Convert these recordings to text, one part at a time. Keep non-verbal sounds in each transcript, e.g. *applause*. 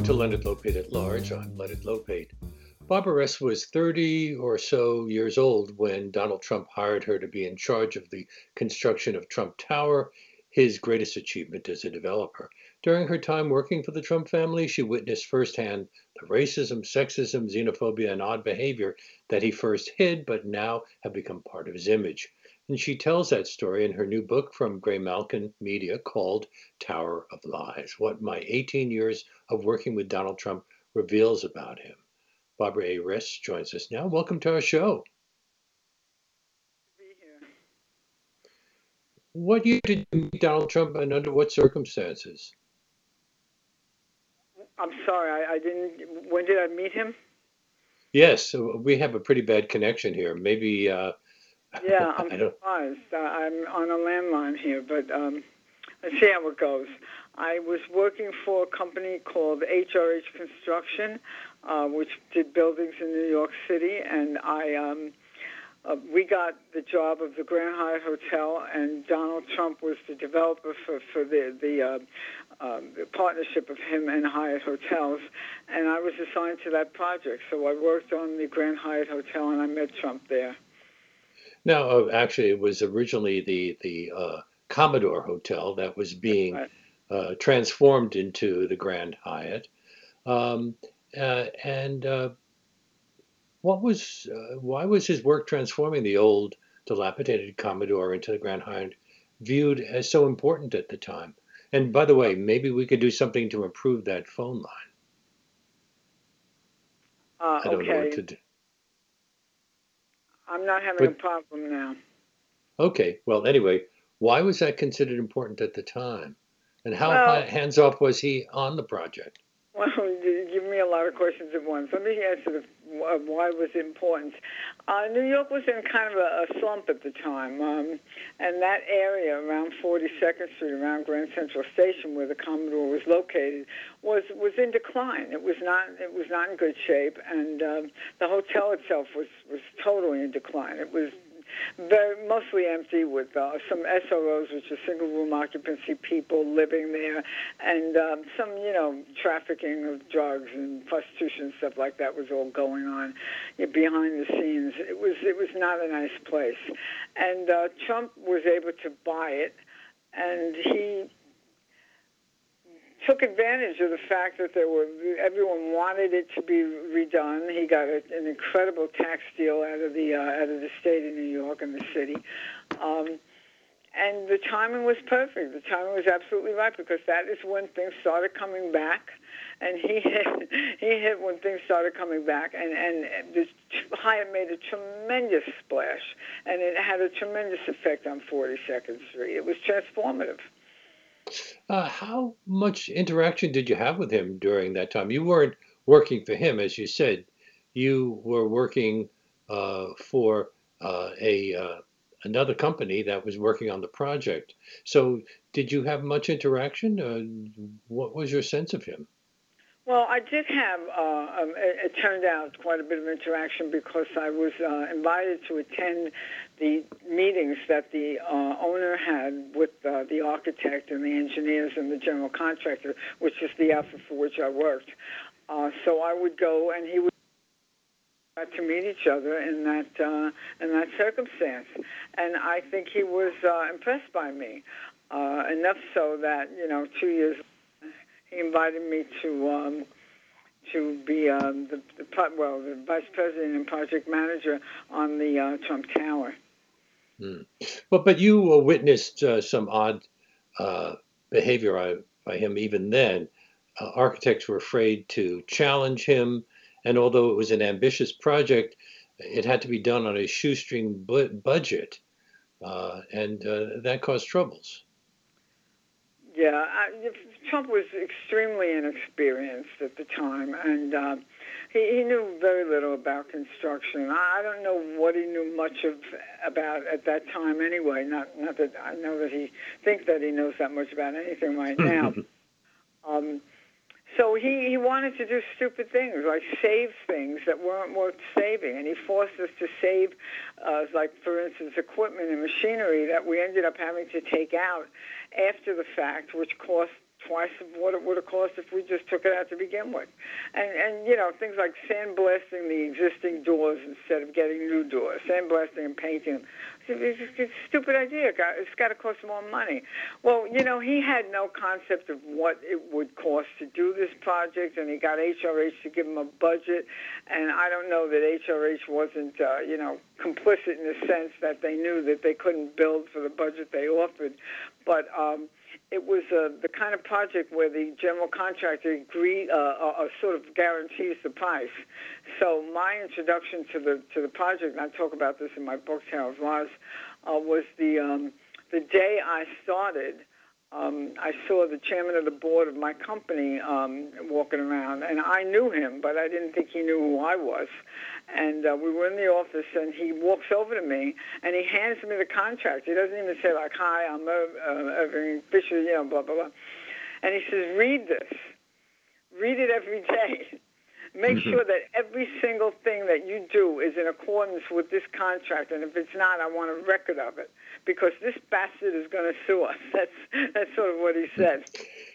Welcome to Leonard Lopate at Large. I'm Leonard Lopate. Barbara Res. was 30 or so years old when Donald Trump hired her to be in charge of the construction of Trump Tower, his greatest achievement as a developer. During her time working for the Trump family, she witnessed firsthand the racism, sexism, xenophobia, and odd behavior that he first hid but now have become part of his image. And she tells that story in her new book from Graymalkin Media called Tower of Lies What My 18 Years of Working with Donald Trump Reveals About Him. Barbara A. Res joins us now. Welcome to our show. What year did you meet Donald Trump and under what circumstances? I'm sorry, I, I didn't. When did I meet him? Yes, we have a pretty bad connection here. Maybe uh, yeah, *laughs* I'm surprised. Uh, I'm on a landline here, but um, let's see how it goes. I was working for a company called HRH Construction, uh, which did buildings in New York City, and I um, uh, we got the job of the Grand Hyatt Hotel, and Donald Trump was the developer for for the the, uh, um, the partnership of him and Hyatt Hotels, and I was assigned to that project. So I worked on the Grand Hyatt Hotel, and I met Trump there. No, uh, actually, it was originally the the uh, Commodore Hotel that was being right. uh, transformed into the Grand Hyatt. Um, uh, and uh, what was uh, why was his work transforming the old dilapidated Commodore into the Grand Hyatt viewed as so important at the time? And by the way, maybe we could do something to improve that phone line. I don't okay. know what to do. I'm not having but, a problem now. Okay. Well, anyway, why was that considered important at the time? And how well, hands off was he on the project? Well, *laughs* give me a lot of questions at once. Let me answer the why it was important. Uh, New York was in kind of a, a slump at the time, um, and that area around 42nd Street, around Grand Central Station, where the Commodore was located, was was in decline. It was not it was not in good shape, and um, the hotel itself was was totally in decline. It was very mostly empty with uh, some SROs, which are single room occupancy people living there, and um, some you know trafficking of drugs and prostitution stuff like that was all going on behind the scenes. It was it was not a nice place, and uh, Trump was able to buy it, and he took advantage of the fact that there were everyone wanted it to be redone. He got a, an incredible tax deal out of the uh, out of the state of New York and the city. Um, and the timing was perfect. The timing was absolutely right because that is when things started coming back, and he *laughs* hit, he hit when things started coming back, and and this Hyatt made a tremendous splash, and it had a tremendous effect on 42nd Street. It was transformative. Uh, how much interaction did you have with him during that time? You weren't working for him, as you said. You were working uh, for uh, a uh, another company that was working on the project. So, did you have much interaction? Uh, what was your sense of him? Well, I did have, uh, um, it, it, turned out, quite a bit of interaction because I was uh, invited to attend the meetings that the uh, owner had with uh, the architect and the engineers and the general contractor, which is the outfit for which I worked. Uh, so I would go, and he would to meet each other in that uh, in that circumstance, and I think he was impressed by me enough so that you know two years later, he invited me to um, to be um, the, the well the vice president and project manager on the uh, Trump Tower. Hmm. But but you witnessed uh, some odd uh, behavior by him even then. Uh, architects were afraid to challenge him, and although it was an ambitious project, it had to be done on a shoestring bu- budget, uh, and uh, that caused troubles. Yeah, I, Trump was extremely inexperienced at the time, and uh, he, he knew very little about construction. I don't know what he knew much of about at that time, anyway. Not not that I know that he thinks that he knows that much about anything right *laughs* now. um, so he, he wanted to do stupid things, like save things that weren't worth saving. And he forced us to save, uh, like, for instance, equipment and machinery that we ended up having to take out after the fact, which cost twice what it would have cost if we just took it out to begin with. And and you know things like sandblasting the existing doors instead of getting new doors, sandblasting and painting them. It's, it's a stupid idea. It's got to cost more money. Well, you know, he had no concept of what it would cost to do this project, and he got HRH to give him a budget. And I don't know that HRH wasn't, uh, you know, complicit in the sense that they knew that they couldn't build for the budget they offered. But um, it was uh, the kind of project where the general contractor agree, uh, uh, uh, sort of guarantees the price. So my introduction to the to the project, and I talk about this in my book, Tower of Lies, uh, was the um, the day I started. Um, I saw the chairman of the board of my company um, walking around, and I knew him, but I didn't think he knew who I was. And uh, we were in the office, and he walks over to me, and he hands me the contract. He doesn't even say like, "Hi, I'm uh, Irving Fischer," you know, blah blah blah. And he says, "Read this. Read it every day." Make mm-hmm. sure that every single thing that you do is in accordance with this contract, and if it's not, I want a record of it because this bastard is going to sue us. *laughs* That's that's sort of what he said.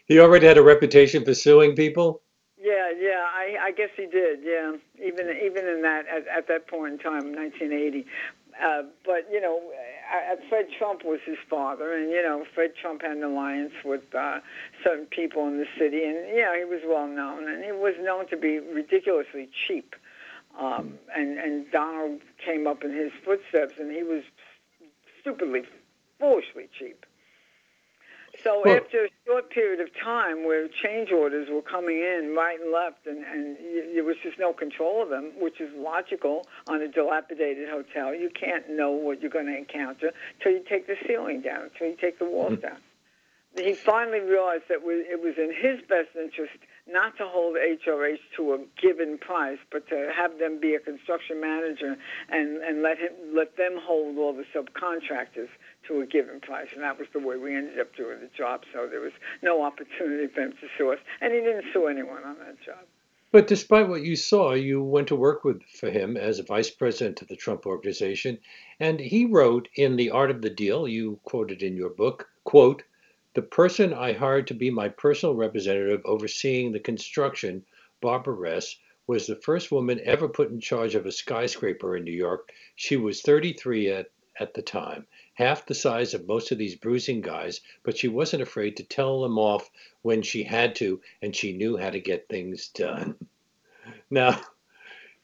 He already had a reputation for suing people. Yeah, yeah, I, I guess he did. Yeah, even even in that at, at that point in time, 1980. Uh, but you know, uh, Fred Trump was his father, and you know, Fred Trump had an alliance with uh, certain people in the city, and yeah, he was well known, and he was known to be ridiculously cheap. Um, and and Donald came up in his footsteps, and he was stupidly, foolishly cheap. So well, after a short period of time where change orders were coming in right and left and, and there was just no control of them, which is logical on a dilapidated hotel. You can't know what you're going to encounter until you take the ceiling down, until you take the walls mm-hmm. down. He finally realized that it was in his best interest not to hold HRH to a given price, but to have them be a construction manager and, and let him let them hold all the subcontractors to a given price, and that was the way we ended up doing the job. So there was no opportunity for him to sue us, and he didn't sue anyone on that job. But despite what you saw, you went to work with for him as a vice president of the Trump Organization, and he wrote in The Art of the Deal, you quoted in your book, quote, the person I hired to be my personal representative overseeing the construction, Barbara Res, was the first woman ever put in charge of a skyscraper in New York. She was 33 at, at the time, half the size of most of these bruising guys, but she wasn't afraid to tell them off when she had to, and she knew how to get things done. *laughs* Now,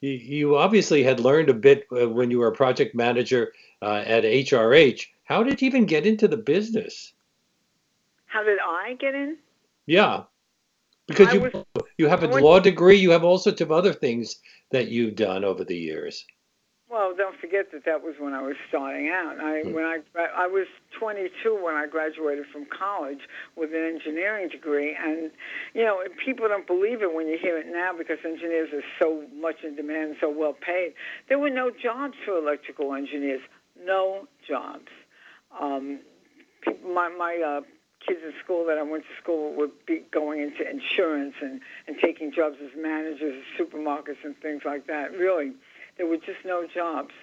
you, obviously had learned a bit uh, when you were a project manager uh, at HRH. How did you even get into the business? How did I get in? Yeah, because I you was, you have a law degree. You have all sorts of other things that you've done over the years. Well, don't forget that that was when I was starting out. I hmm. when I I was 22 when I graduated from college with an engineering degree, and you know people don't believe it when you hear it now because engineers are so much in demand, so well paid. There were no jobs for electrical engineers, no jobs. Um, people, my my uh, kids in school that I went to school would be going into insurance and and taking jobs as managers of supermarkets and things like that. Really there were just no jobs.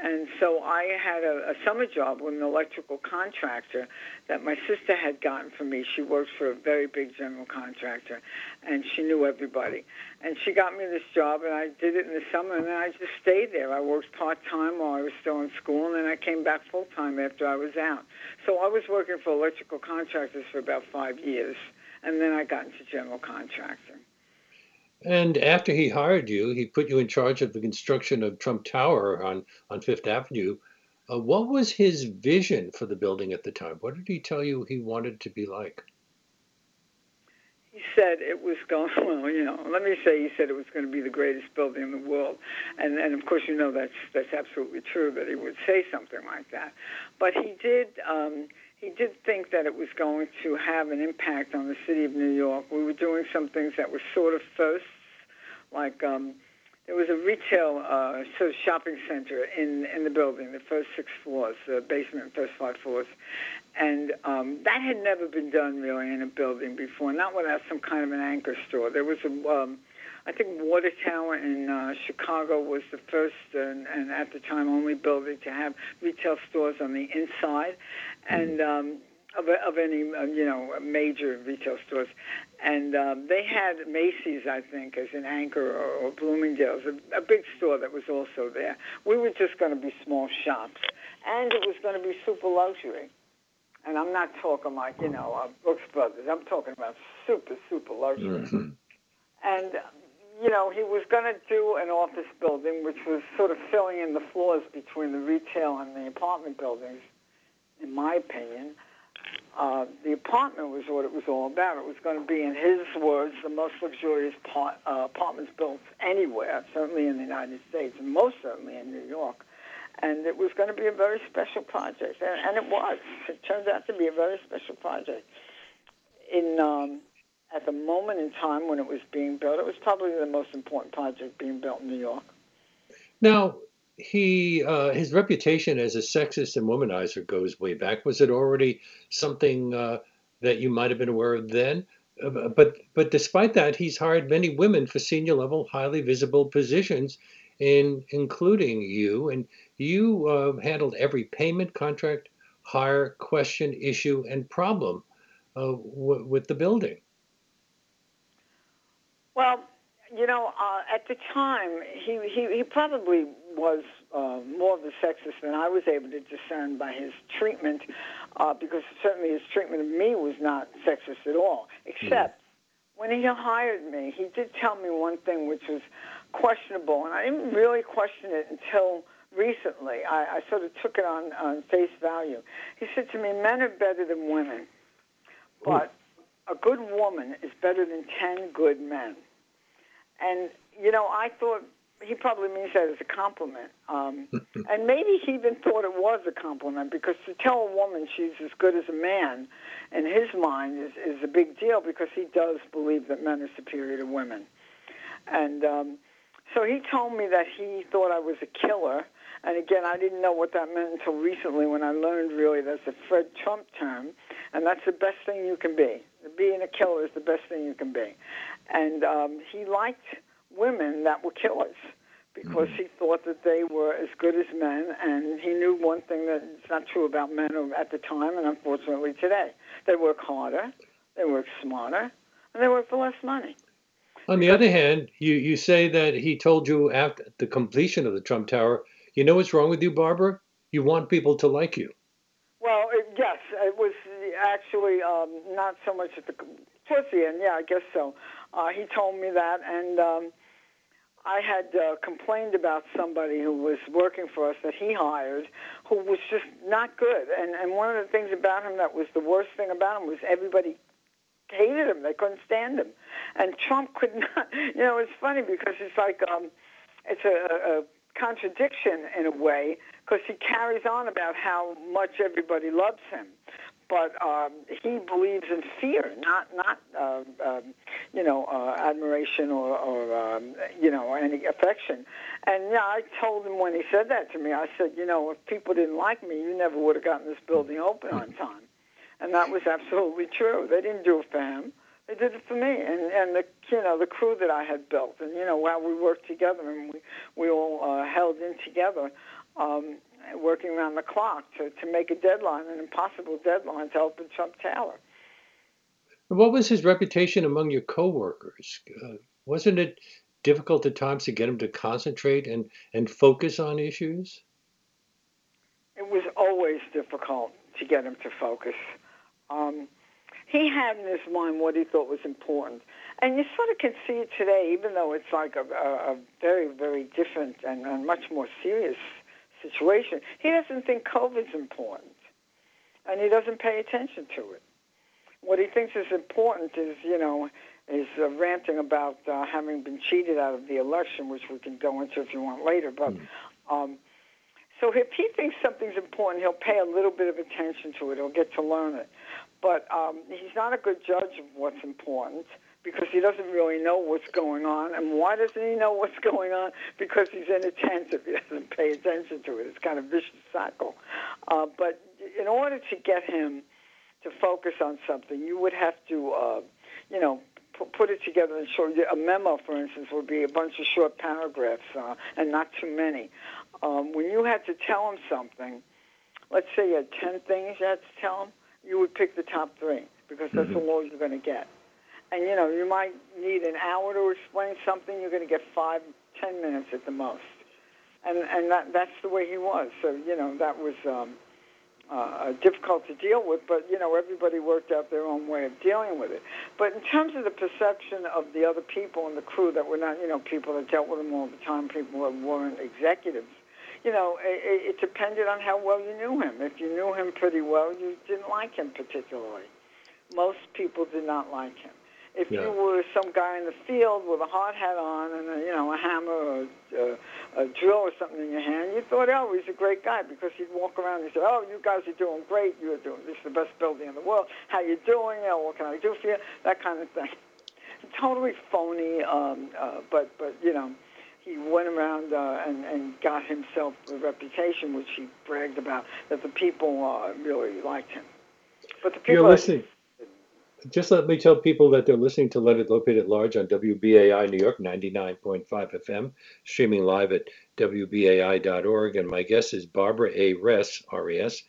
And so I had a, a summer job with an electrical contractor that my sister had gotten for me. She worked for a very big general contractor, and she knew everybody. And she got me this job, and I did it in the summer, and then I just stayed there. I worked part time while I was still in school, and then I came back full time after I was out. So I was working for electrical contractors for about five years, and then I got into general contracting. And after he hired you, he put you in charge of the construction of Trump Tower on, on Fifth Avenue. Uh, what was his vision for the building at the time? What did he tell you he wanted to be like? He said it was going *laughs* well. You know, let me say he said it was going to be the greatest building in the world, and and of course you know that's that's absolutely true that he would say something like that. But he did. Um, he did think that it was going to have an impact on the city of New York. We were doing some things that were sort of firsts, like um, there was a retail uh, sort of shopping center in in the building, the first six floors, the basement, first five floors, and um, that had never been done really in a building before, not without some kind of an anchor store. There was a um, I think Water Tower in uh, Chicago was the first and, and at the time only building to have retail stores on the inside, and mm-hmm. um, of, of any uh, you know major retail stores, and um, they had Macy's, I think, as an anchor, or, or Bloomingdale's, a, a big store that was also there. We were just going to be small shops, and it was going to be super luxury. And I'm not talking like you know uh, Brooks Brothers. I'm talking about super super luxury. Mm-hmm. And you know, he was going to do an office building, which was sort of filling in the floors between the retail and the apartment buildings, in my opinion. Uh, the apartment was what it was all about. It was going to be, in his words, the most luxurious part, uh, apartments built anywhere, certainly in the United States, and most certainly in New York. And it was going to be a very special project, and, and it was. It turned out to be a very special project. In um, at the moment in time when it was being built, it was probably the most important project being built in New York. Now, he uh, his reputation as a sexist and womanizer goes way back. Was it already something uh, that you might have been aware of then? Uh, but but despite that, he's hired many women for senior level, highly visible positions, in including you. And you uh, handled every payment, contract, hire, question, issue, and problem uh, w- with the building. Well, you know, uh, at the time, he, he, he probably was uh, more of a sexist than I was able to discern by his treatment, uh, because certainly his treatment of me was not sexist at all, except mm-hmm. when he hired me, he did tell me one thing which was questionable, and I didn't really question it until recently. I, I sort of took it on, on face value. He said to me, men are better than women, but a good woman is better than 10 good men. And, you know, I thought he probably means that as a compliment. Um, *laughs* and maybe he even thought it was a compliment because to tell a woman she's as good as a man in his mind is, is a big deal because he does believe that men are superior to women. And um, so he told me that he thought I was a killer. And again, I didn't know what that meant until recently when I learned really that's a Fred Trump term. And that's the best thing you can be being a killer is the best thing you can be. And um, he liked women that were killers because mm-hmm. he thought that they were as good as men. And he knew one thing that's not true about men at the time, and unfortunately today. They work harder, they work smarter, and they work for less money. On the other hand, you, you say that he told you after the completion of the Trump Tower, you know what's wrong with you, Barbara? You want people to like you. Well, it, yes, it was actually um, not so much at the the end. Yeah, I guess so. Uh, he told me that, and um, I had uh, complained about somebody who was working for us that he hired, who was just not good. And and one of the things about him that was the worst thing about him was everybody hated him. They couldn't stand him, and Trump could *laughs* not. You know, it's funny because it's like um, it's a, a contradiction in a way because he carries on about how much everybody loves him but um, he believes in fear, not not uh, um, you know uh, admiration or, or um, you know any affection. And yeah, I told him when he said that to me, I said, you know, if people didn't like me, you never would have gotten this building open on time. And that was absolutely true. They didn't do it for him. They did it for me and and the you know the crew that I had built, and you know while we worked together and we we all uh, held in together. Um, working around the clock to, to make a deadline, an impossible deadline to open Trump Tower. What was his reputation among your coworkers? Uh, wasn't it difficult at times to get him to concentrate and, and focus on issues? It was always difficult to get him to focus. Um, he had in his mind what he thought was important. And you sort of can see it today, even though it's like a, a, a very, very different and, and much more serious situation. He doesn't think COVID's important, and he doesn't pay attention to it. What he thinks is important is, you know, is uh, ranting about uh, having been cheated out of the election, which we can go into if you want later. But mm. um, so if he thinks something's important, he'll pay a little bit of attention to it. He'll get to learn it. But um, he's not a good judge of what's important because he doesn't really know what's going on. And why doesn't he know what's *laughs* going on? Because he's inattentive. He doesn't pay attention to it. It's kind of vicious cycle. Uh, but in order to get him to focus on something, you would have to, uh, you know, put it together and show you a memo, for instance, would be a bunch of short paragraphs uh, and not too many. Um, when you had to tell him something, let's say you had 10 things you had to tell him, you would pick the top three because that's Mhm. the most you're going to get. And you know, you might need an hour to explain something. You're going to get five, ten minutes at the most. And and that that's the way he was. So you know, that was um, uh, difficult to deal with. But you know, everybody worked out their own way of dealing with it. But in terms of the perception of the other people in the crew that were not, you know, people that dealt with him all the time, people that weren't executives you know, it, it depended on how well you knew him. If you knew him pretty well, you didn't like him particularly. Most people did not like him. If Yeah. you were some guy in the field with a hard hat on and a, you know a hammer or a, a drill or something in your hand, you thought, oh, he's a great guy because he'd walk around and say, oh, you guys are doing great. You're doing this is the best building in the world. How you doing? You know, what can I do for you? That kind of thing. *laughs* Totally phony, um, uh, but but you know he went around uh, and, and got himself a reputation, which he bragged about, that the people uh, really liked him. But the people You're that- listening. Just let me tell people that they're listening to Leonard Lopate at Large on WBAI New York 99.5 FM, streaming live at WBAI.org. And my guest is Barbara A. Res, R-E-S.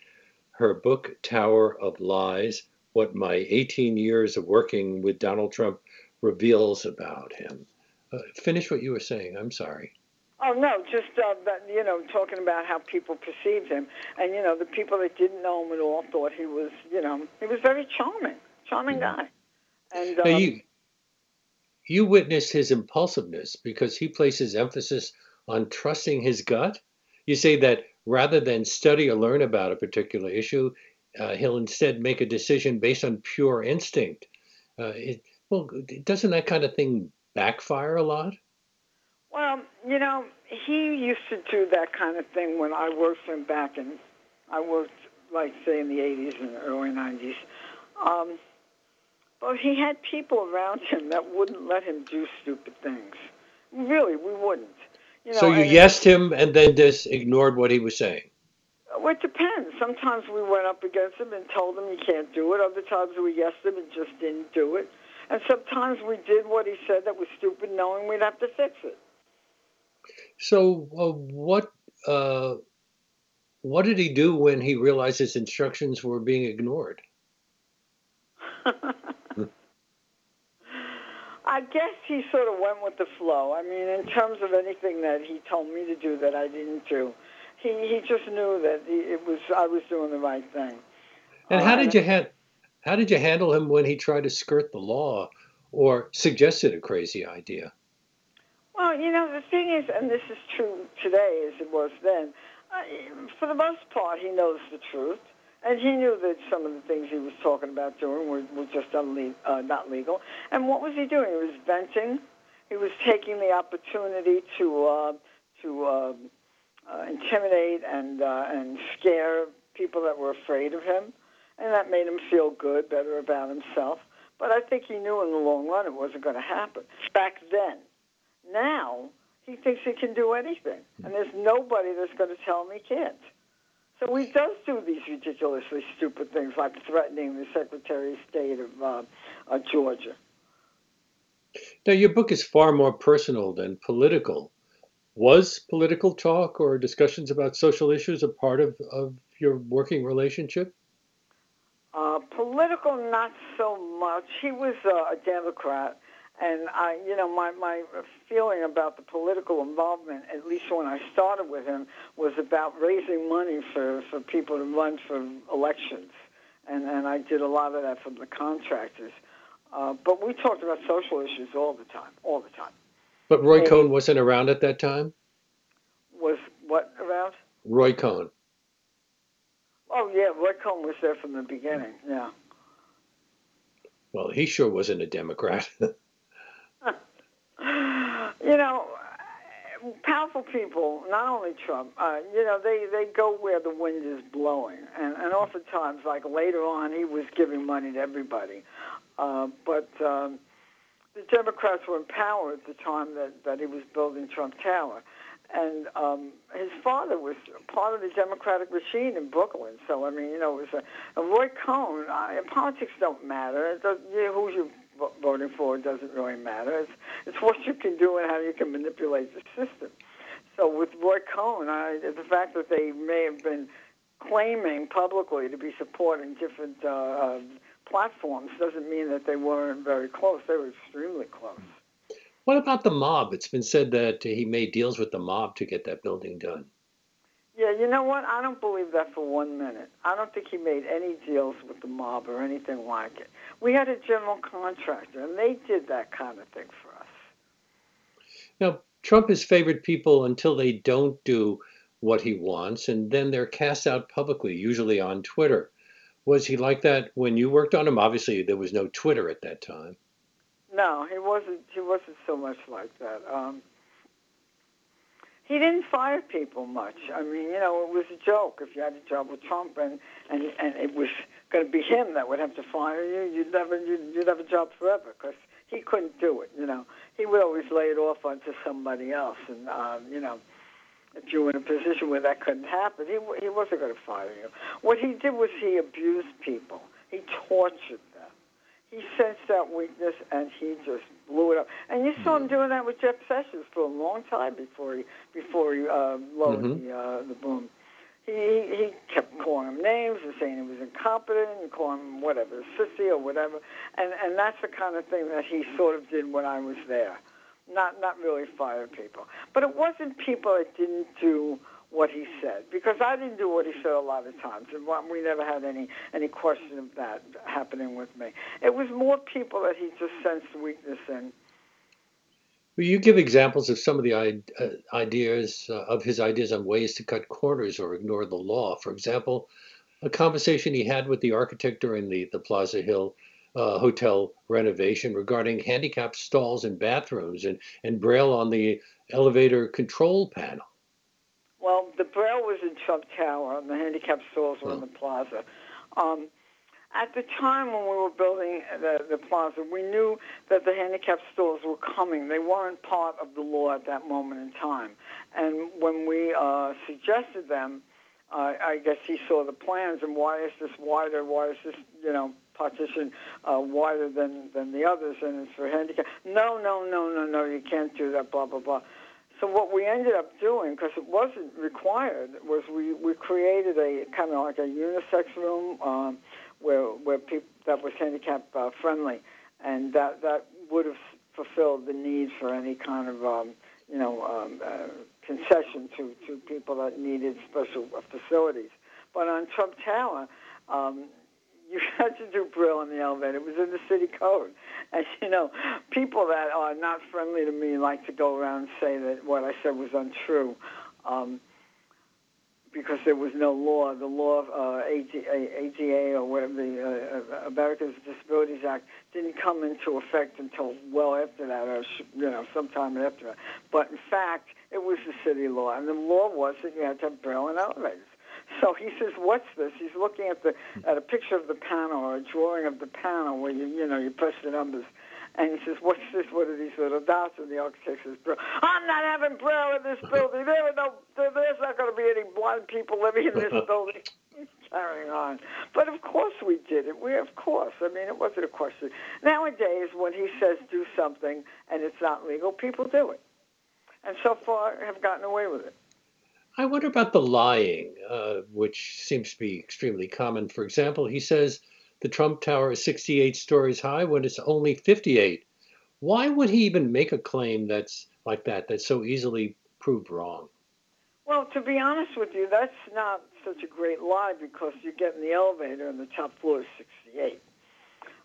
Her book, Tower of Lies, What My 18 Years of Working with Donald Trump Reveals About Him. Uh, finish what you were saying. I'm sorry. Oh no, just uh, that you know, talking about how people perceived him, and you know, the people that didn't know him at all thought he was, you know, he was very charming, charming guy. And um, you, you witnessed his impulsiveness because he places emphasis on trusting his gut. You say that rather than study or learn about a particular issue, uh, he'll instead make a decision based on pure instinct. Uh, it, well, doesn't that kind of thing backfire a lot? Well, you know, he used to do that kind of thing when I worked for him back in, I worked, like, say, in the 80s and early 90s. Um, but he had people around him that wouldn't let him do stupid things. Really, we wouldn't. You know, so you yesed him and then just ignored what he was saying. Well, it depends. Sometimes we went up against him and told him you can't do it. Other times we yesed him and just didn't do it. And sometimes we did what he said that was stupid, knowing we'd have to fix it. So uh, what uh, what did he do when he realized his instructions were being ignored? *laughs* I guess he sort of went with the flow. I mean, in terms of anything that he told me to do that I didn't do, he he just knew that he, it was I was doing the right thing. And how Uh, did you ha- how did you handle him when he tried to skirt the law or suggested a crazy idea? Well, you know, the thing is, and this is true today as it was then, uh, for the most part, he knows the truth. And he knew that some of the things he was talking about doing were, were just unle- uh, not legal. And what was he doing? He was venting. He was taking the opportunity to uh, to uh, uh, intimidate and uh, and scare people that were afraid of him, and that made him feel good, better about himself. But I think he knew in the long run it wasn't going to happen back then. Now he thinks he can do anything, and there's nobody that's going to tell him he can't. So he does do these ridiculously stupid things, like threatening the Secretary of State of uh, uh, Georgia. Now your book is far more personal than political. Was political talk or discussions about social issues a part of, of your working relationship? Uh, political, not so much. He was uh, a Democrat, and I, you know, my my feeling about the political involvement, at least when I started with him, was about raising money for for people to run for elections, and and I did a lot of that for the contractors. Uh, but we talked about social issues all the time, all the time. But Roy Hey. Cohn wasn't around at that time? Was what around? Roy Cohn. Oh yeah, Roy Cohn was there from the beginning. Yeah. Well, he sure wasn't a Democrat. *laughs* you know, powerful people, not only Trump, uh, you know, they, they go where the wind is blowing. And, and oftentimes, like later on, he was giving money to everybody. Uh, but um, the Democrats were in power at the time that, that he was building Trump Tower. And um, his father was part of the Democratic machine in Brooklyn. So, I mean, you know, it was a, and Roy Cohn, uh, politics don't matter. It you know, who you vo- voting for doesn't really matter. It's, it's what you can do and how you can manipulate the system. So with Roy Cohn, I, the fact that they may have been claiming publicly to be supporting different uh, uh, platforms doesn't mean that they weren't very close. They were extremely close. What about the mob? It's been said that he made deals with the mob to get that building done. Yeah, you know what? I don't believe that for one minute. I don't think he made any deals with the mob or anything like it. We had a general contractor, and they did that kind of thing for us. Now, Trump has favored people until they don't do what he wants, and then they're cast out publicly, usually on Twitter. Was he like that when you worked on him? Obviously, there was no Twitter at that time. No, he wasn't. He wasn't so much like that. Um, he didn't fire people much. I mean, you know, it was a joke. If you had a job with Trump and and and it was going to be him that would have to fire you, you'd never you'd, you'd have a job forever because he couldn't do it. You know, he would always lay it off onto somebody else, and um, you know. If you were in a position where that couldn't happen, he he wasn't going to fire you. What he did was he abused people. He tortured he sensed that weakness and he just blew it up. And you saw him doing that with Jeff Sessions for a long time before he before he uh, lowered mm-hmm. the uh, the boom. He he kept calling him names and saying he was incompetent and calling him whatever sissy or whatever. And and that's the kind of thing that he sort of did when I was there. Not not really fire people, but it wasn't people that didn't do what he said because I didn't do what he said a lot of times, and we never had any any question of that happening with me. It was more people that he just sensed weakness in. Will you give examples of some of the uh, ideas uh, of his ideas on ways to cut corners or ignore the law? For example, a conversation he had with the architect during the the Plaza Hotel. Uh, hotel renovation regarding handicapped stalls and bathrooms and, and braille on the elevator control panel. Well, the Braille was in Trump Tower, and the handicap stalls were in the plaza. Um, at the time when we were building the, the plaza, we knew that the handicap stalls were coming. They weren't part of the law at that moment in time. And when we uh, suggested them, uh, I guess he saw the plans and why is this wider? Why is this, you know, partition uh, wider than than the others? And it's for handicap. No, no, no, no, no. You can't do that. Blah blah blah. So what we ended up doing, because it wasn't required, was we, we created a kind of like a unisex room um, where where people that was handicap uh, friendly, and that that would have fulfilled the need for any kind of um, you know um, uh, concession to to people that needed special facilities. But on Trump Tower, um, you *laughs* had to do Braille in the elevator. It was in the city code. And, you know, people that are not friendly to me like to go around and say that what I said was untrue um, because there was no law. The law of uh, ADA or whatever, the uh, Americans with Disabilities Act, didn't come into effect until well after that, or, you know, sometime after that. But, in fact, it was the city law. And the law was that you had to have Braille in elevators. So he says, "What's this?" He's looking at the at a picture of the panel or a drawing of the panel where you you know you press the numbers, and he says, "What's this? What are these little dots?" And the architect says, "Bro, I'm not having braille in this building. There are no, there's not going to be any blind people living in this *laughs* building." carrying on. But of course we did it. We of course. I mean, it wasn't a question. Nowadays, when he says do something and it's not legal, people do it, and so far have gotten away with it. I wonder about the lying, uh, which seems to be extremely common. For example, he says the Trump Tower is 68 stories high when it's only 58. Why would he even make a claim that's like that, that's so easily proved wrong? Well, to be honest with you, that's not such a great lie because you get in the elevator and the top floor is 68.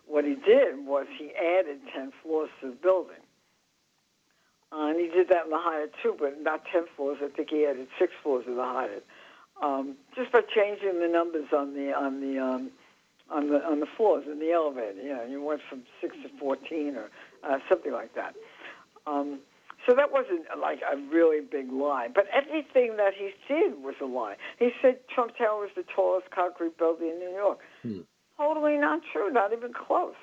What he did was he added 10 floors to the building. Uh, and he did that in the Hyatt too, but not 10 floors. I think he added six floors in the Hyatt. Um, just by changing the numbers on the on the um, on the on the floors in the elevator. You know, you went from six to 14 or uh, something like that. Um, so that wasn't like a really big lie, but everything that he did was a lie. He said Trump Tower was the tallest concrete building in New York. Hmm. Totally not true, not even close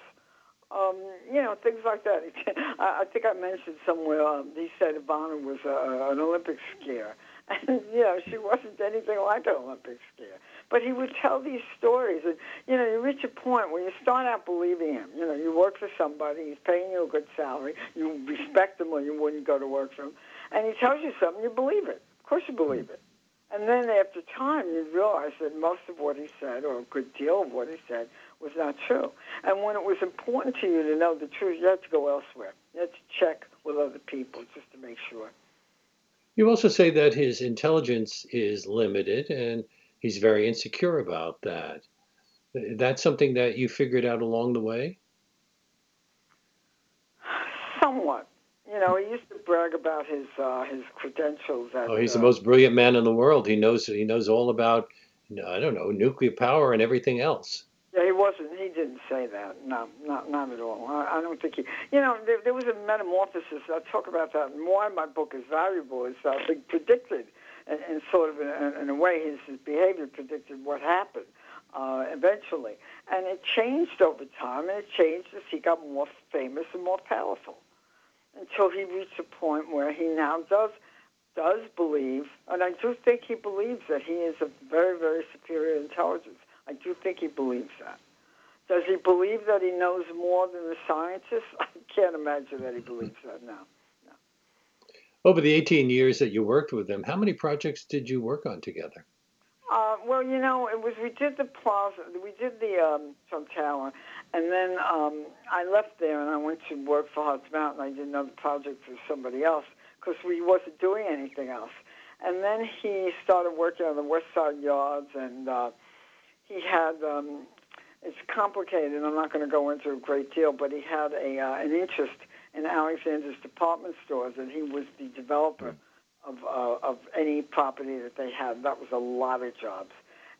um, you know, things like that. *laughs* I think I mentioned somewhere um, he said Ivana was uh, an Olympic skier, *laughs* and you know, she wasn't anything like an Olympic skier. But he would tell these stories, and you know, you reach a point where you start out believing him. You know, you work for somebody, he's paying you a good salary, you respect him, or you wouldn't go to work for him, and he tells you something, you believe it. Of course, you believe it. And then after time, you realize that most of what he said, or a good deal of what he said, was not true. And when it was important to you to know the truth, you had to go elsewhere. You had to check with other people just to make sure. You also say that his intelligence is limited and he's very insecure about that. That's something that you figured out along the way? Somewhat. You know, he used to brag about his uh, his credentials. At, oh, he's uh, the most brilliant man in the world. He knows he knows all about I don't know nuclear power and everything else. Yeah, he wasn't. He didn't say that. No, not not at all. I, I don't think he. You know, there, there was a metamorphosis. I talk about that. And why my book is valuable is uh, he predicted, and, and sort of in, in a way, his, his behavior predicted what happened uh, eventually, and it changed over time, and it changed as he got more famous and more powerful, until he reached a point where he now does does believe, and I do think he believes that he is a very very superior intelligence I do think he believes that. Does he believe that he knows more than the scientists? *laughs* I can't imagine that he believes that. No. no. Over the 18 years that you worked with him, how many projects did you work on together? Uh, well, you know, it was we did the plaza, we did the um, Trump Tower, and then um, I left there and I went to work for Hartz Mountain. I did another project for somebody else because we wasn't doing anything else. And then he started working on the West Side Yards and uh, he had um, it's complicated. I'm not going to go into a great deal, but he had a uh, an interest in Alexander's department stores, and he was the developer of uh, of any property that they had. That was a lot of jobs.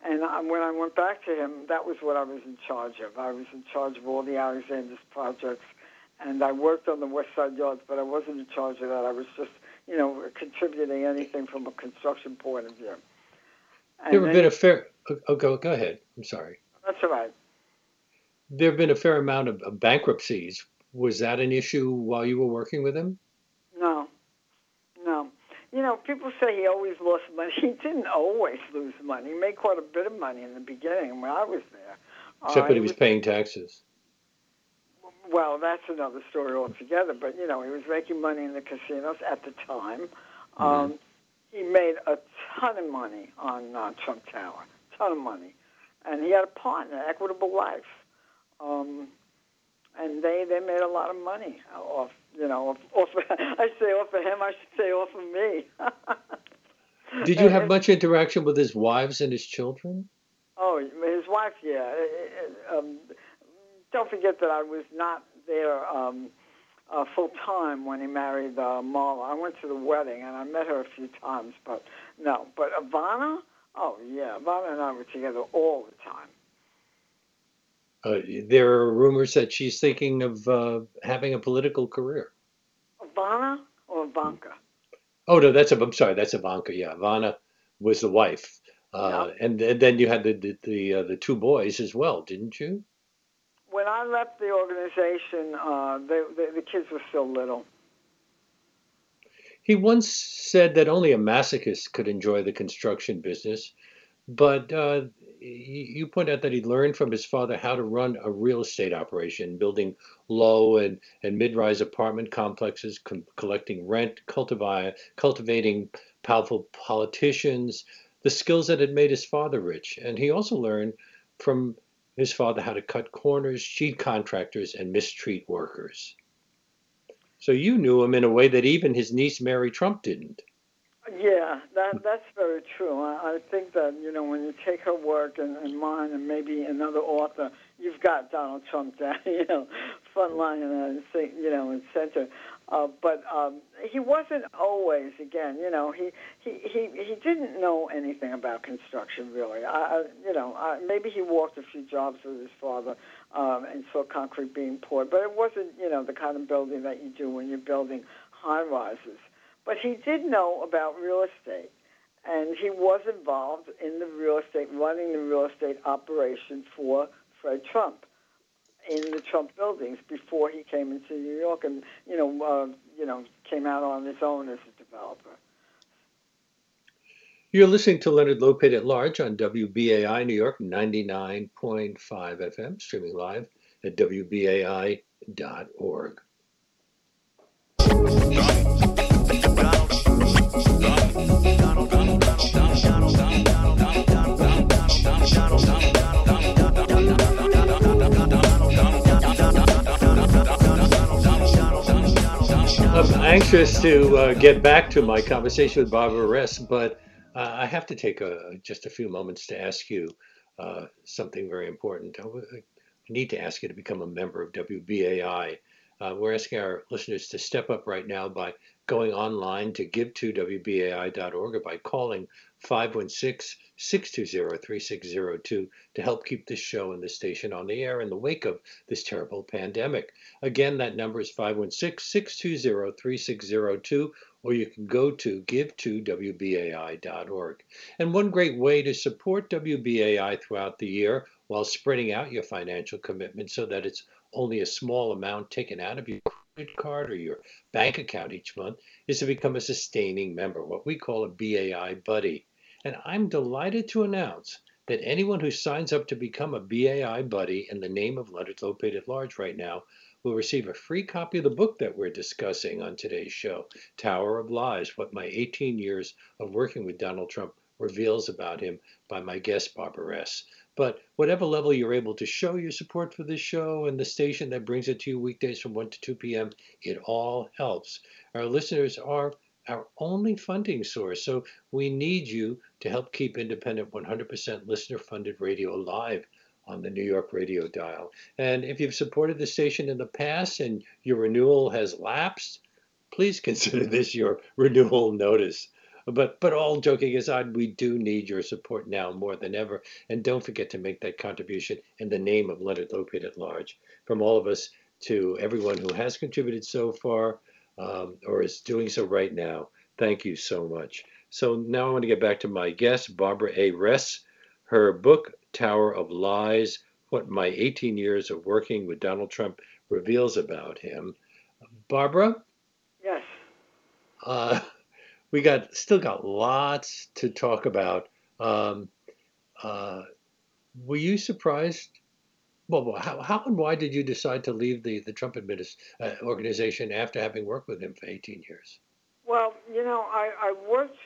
And I, when I went back to him, that was what I was in charge of. I was in charge of all the Alexander's projects, and I worked on the West Side Yards, but I wasn't in charge of that. I was just, you know, contributing anything from a construction point of view. And there have been a fair Oh, go go ahead. I'm sorry. That's all right. There have been a fair amount of, of bankruptcies. Was that an issue while you were working with him? No, no. You know, people say he always lost money. *laughs* He didn't always lose money. He made quite a bit of money in the beginning when I was there. Except uh, that he was, paying taxes. Well, that's another story altogether. But you know, he was making money in the casinos at the time. Mm-hmm. Um, he made a ton of money on uh, Trump Tower ton of money, and he had a partner, Equitable Life, um, and they they made a lot of money off you know off, off *laughs* I say off of him, I should say off of me. *laughs* Did you have much interaction with his wives and his children? Oh, his wife, yeah. Um, don't forget that I was not there um, uh, full time when he married uh, Marla. I went to the wedding and I met her a few times, but no. But Ivana, Oh yeah, Ivana and I were together all the time. Uh, there are rumors that she's thinking of uh, having a political career. Ivana or Ivanka? Oh no, that's a, I'm sorry, that's Ivanka. Yeah, Ivana was the wife, uh, and, and, then you had the the the, uh, the, two boys as well, didn't you? When I left the organization, uh, the kids were still little. He once said that only a masochist could enjoy the construction business, but uh, you point out that he learned from his father how to run a real estate operation, building low and, and mid-rise apartment complexes, com- collecting rent, cultivi- cultivating powerful politicians, the skills that had made his father rich. And he also learned from his father how to cut corners, cheat contractors, and mistreat workers. So you knew him in a way that even his niece Mary Trump didn't. Yeah, that that's very true. I, I think that you know when you take her work and, and mine and maybe another author, you've got Donald Trump *laughs* down, you know, front line and uh, you know in center. Uh, but um, he wasn't always. Again, you know, he, he he he didn't know anything about construction really. I, I you know, I, maybe he walked a few jobs with his father um, and saw concrete being poured, but it wasn't you know the kind of building that you do when you're building high rises. But he did know about real estate, and he was involved in the real estate, running the real estate operation for Fred Trump in the Trump buildings before he came into New York, and you know, uh, you know, came out on his own as a developer. You're listening to Leonard Lopate at Large on WBAI New York 99.5 FM, streaming live at WBAI.org. I'm anxious to uh, get back to my conversation with Barbara Res, but uh, I have to take a, just a few moments to ask you uh, something very important. I need to ask you to become a member of WBAI. Uh, we're asking our listeners to step up right now by going online to give2wbai.org or by calling 516 620 3602 to help keep this show and the station on the air in the wake of this terrible pandemic. Again, that number is 516 620 3602 or you can go to give2wbai.org. And one great way to support WBAI throughout the year while spreading out your financial commitment so that it's only a small amount taken out of your credit card or your bank account each month is to become a sustaining member, what we call a BAI buddy. And I'm delighted to announce that anyone who signs up to become a BAI buddy in the name of Leonard Lopate at Large right now will receive a free copy of the book that we're discussing on today's show, Tower of Lies What My 18 Years of Working with Donald Trump Reveals About Him, by my guest, Barbara Res. But whatever level you're able to show your support for this show and the station that brings it to you weekdays from 1 to 2 p.m., it all helps. Our listeners are our only funding source, so we need you to help keep independent 100% listener funded radio alive on the New York radio dial. And if you've supported the station in the past and your renewal has lapsed, please consider this your renewal notice. But but all joking aside, we do need your support now more than ever. And don't forget to make that contribution in the name of Leonard Lopate at large. From all of us to everyone who has contributed so far um, or is doing so right now, thank you so much. So now I want to get back to my guest, Barbara A. Res. Her book, Tower of Lies What My 18 Years of Working with Donald Trump Reveals About Him. Barbara? Yes. Uh, we got still got lots to talk about. Um, uh, were you surprised? Well, how, how and why did you decide to leave the, the Trump administ- uh, organization after having worked with him for 18 years? Well, you know, I, I worked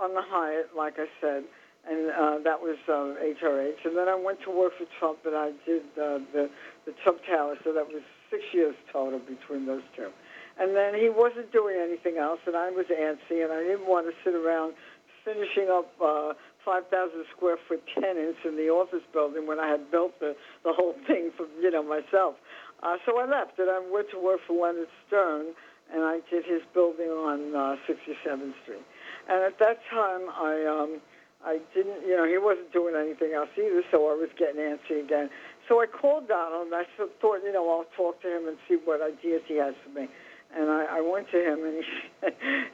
on the Hyatt, like I said, and uh, that was uh, HRH. And then I went to work for Trump, and I did uh, the, the Trump Tower, so that was six years total between those two. And then he wasn't doing anything else, and I was antsy, and I didn't want to sit around finishing up uh, 5,000 square foot tenants in the office building when I had built the, the whole thing for, you know, myself. Uh, so I left, and I went to work for Leonard Stern, and I did his building on uh, 67th Street. And at that time, I um, I didn't, you know, he wasn't doing anything else either, so I was getting antsy again. So I called Donald, and I thought, you know, I'll talk to him and see what ideas he has for me. And I, I went to him, and he,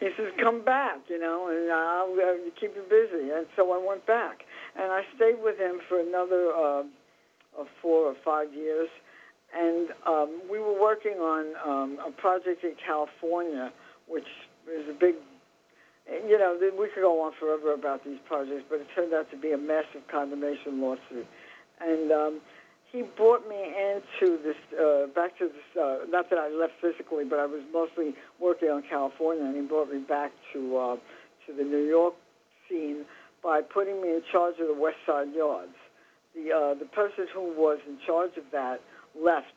*laughs* he says, "Come back, you know, and I'll uh, keep you busy." And so I went back, and I stayed with him for another uh, uh, four or five years. And um, we were working on um, a project in California, which is a big, you know, we could go on forever about these projects, but it turned out to be a massive condemnation lawsuit. And um, he brought me into this uh, back to this. Uh, not that I left physically, but I was mostly working on California, and he brought me back to uh, to the New York scene by putting me in charge of the West Side Yards. The uh, the person who was in charge of that left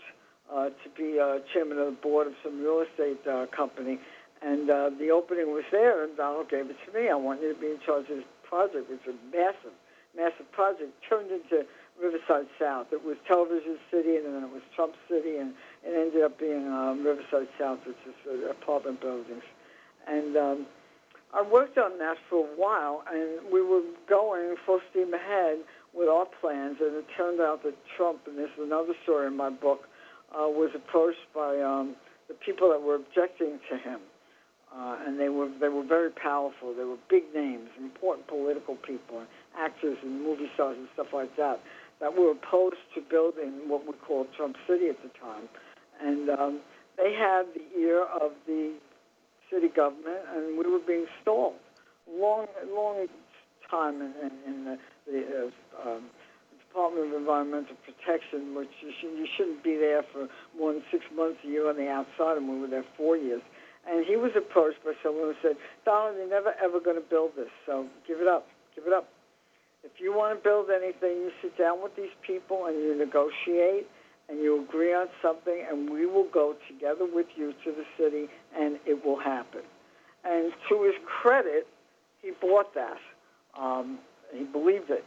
uh, to be uh, chairman of the board of some real estate uh, company, and uh, the opening was there, and Donald gave it to me. I wanted to be in charge of this project. It's a massive, massive project turned into Riverside South. It was Television City, and then it was Trump City, and it ended up being um, Riverside South, which is apartment buildings. And um, I worked on that for a while, and we were going full steam ahead with our plans, and it turned out that Trump, and this is another story in my book, uh, was approached by um, the people that were objecting to him. Uh, and they were they were very powerful. They were big names, important political people, actors and movie stars and stuff like that that were opposed to building what we called Trump City at the time. And um, they had the ear of the city government, and we were being stalled. Long, long time in, in, in the, the uh, um, Department of Environmental Protection, which you, you shouldn't be there for more than six months a year on the outside, and we were there four years. And he was approached by someone who said, Donald, you're never ever going to build this, so give it up, give it up. If you want to build anything, you sit down with these people and you negotiate and you agree on something, and we will go together with you to the city, and it will happen. And to his credit, he bought that. Um, he believed it.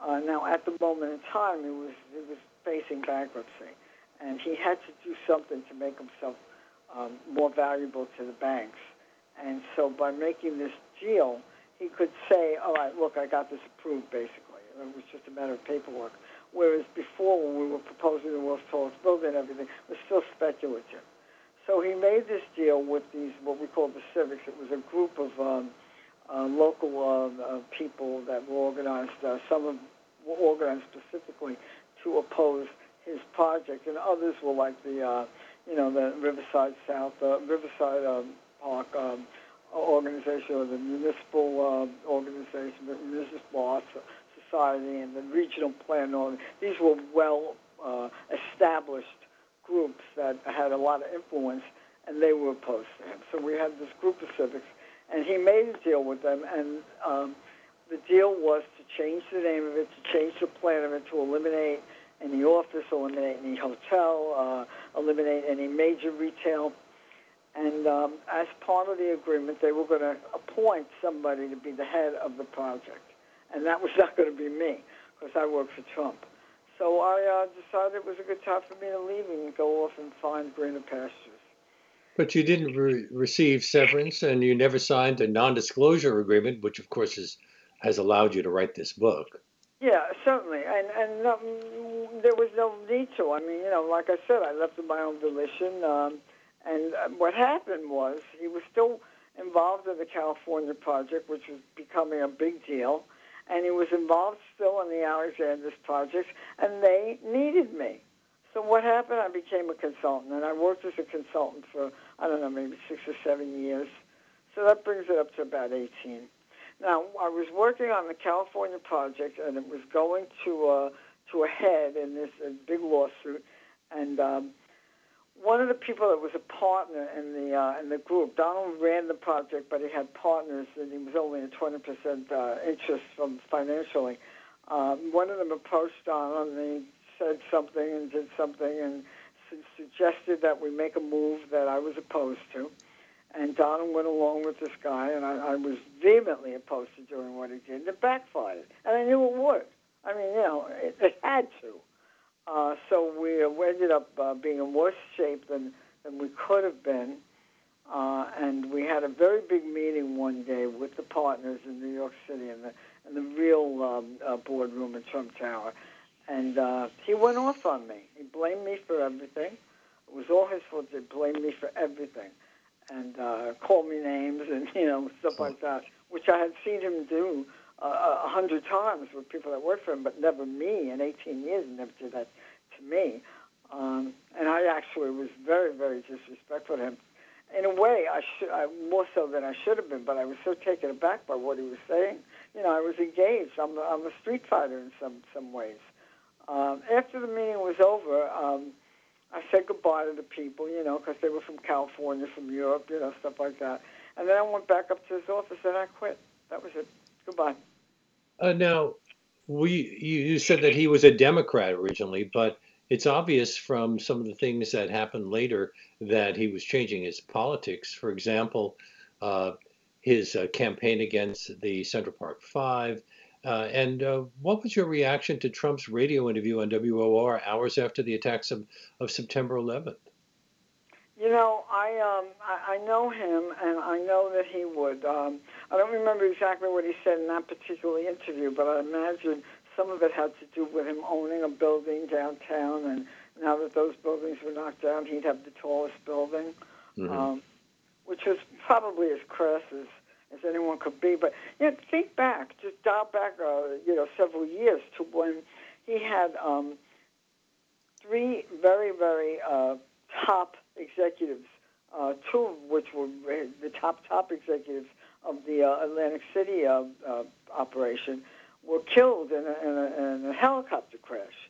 Uh, now, at the moment in time, he was he was facing bankruptcy, and he had to do something to make himself um, more valuable to the banks. And so, by making this deal, he could say, "All right, look, I got this approved." Basically, it was just a matter of paperwork. Whereas before, when we were proposing the world's tallest building and everything, it was still speculative. So he made this deal with these, what we call the civics. It was a group of um, uh, local uh, uh, people that were organized. Uh, some of were organized specifically to oppose his project, and others were like the, uh, you know, the Riverside South, uh, Riverside um, Park um, organization, or the municipal uh, organization, the municipal arts Society and the Regional Plan. These were well uh, established groups that had a lot of influence, and they were opposed to him. So we had this group of civics, and he made a deal with them, and um, the deal was to change the name of it, to change the plan of it, to eliminate any office, eliminate any hotel, uh, eliminate any major retail. And um, as part of the agreement, they were going to appoint somebody to be the head of the project and that was *laughs* not going to be me because I worked for Trump. So I uh, decided it was a good time for me to leave and go off and find greener pastures. But you didn't re- receive severance, and you never signed a non-disclosure agreement, which of course is, has allowed you to write this book. Yeah, certainly, and and um, there was no need to. I mean, you know, like I said, I left of my own volition. Um, and uh, what happened was he was still involved in the California project, which was becoming a big deal and he was involved still in the Alexander's project, and they needed me. So what happened? I became a consultant, and I worked as a consultant for I don't know, maybe six or seven years. So that brings it up to about 18. Now I was working on the California project, and it was going to uh, to a head in this uh, big lawsuit, and um, one of the people that was a partner in the uh, in the group, Donald ran the project, but he had partners, and he was only a 20% uh, interest from financially. Um, one of them approached Donald, and he said something and did something, and su- suggested that we make a move that I was opposed to. And Donald went along with this guy, and I, I was vehemently opposed to doing what he did. And it backfired, and I knew it would. I mean, you know, it, it had to. Uh, so we ended up uh, being in worse shape than, than we could have been. Uh, and we had a very big meeting one day with the partners in New York City in the, in the real um, uh, boardroom in Trump Tower. And uh, he went off on me. He blamed me for everything. It was all his fault. He blamed me for everything. And uh, called me names and, you know, stuff like that, which I had seen him do uh, a hundred times with people that worked for him, but never me. In 18 years, never did that to me. Um, and I actually was very, very disrespectful to him. In a way, I should, I, more so than I should have been, but I was so taken aback by what he was saying. You know, I was engaged. I'm, a, I'm a street fighter in some some ways. Um, after the meeting was over, um, I said goodbye to the people, you know, because they were from California, from Europe, you know, stuff like that. And then I went back up to his office and I quit. That was it. Goodbye. Uh, now, we you said that he was a Democrat originally, but it's obvious from some of the things that happened later that he was changing his politics. For example, uh, his uh, campaign against the Central Park Five. Uh, and uh, what was your reaction to Trump's radio interview on WOR hours after the attacks of, of September 11th? You know, I um I, I know him, and I know that he would. Um, I don't remember exactly what he said in that particular interview, but I imagine some of it had to do with him owning a building downtown, and now that those buildings were knocked down, he'd have the tallest building, mm-hmm. um, which was probably as crass as as anyone could be. But you know, think back, just dial back, uh, you know, several years to when he had um, three very very uh, top executives, uh, two of which were the top top executives of the uh, Atlantic City uh, uh, operation, were killed in a, in, a, in a helicopter crash.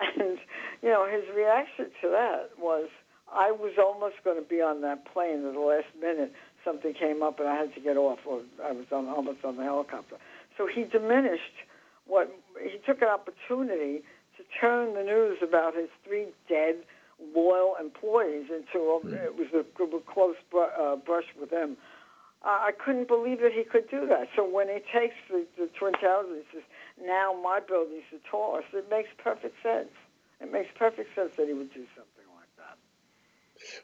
And you know his reaction to that was, I was almost going to be on that plane at the last minute. Something came up and I had to get off, or I was on, almost on the helicopter. So he diminished what he took an opportunity to turn the news about his three dead loyal employees into a, mm. it was a, a close br- uh, brush with. Uh, I couldn't believe that he could do that. So when he takes the, the Twin Towers and he says, now my building's the tallest, it makes perfect sense. It makes perfect sense that he would do something.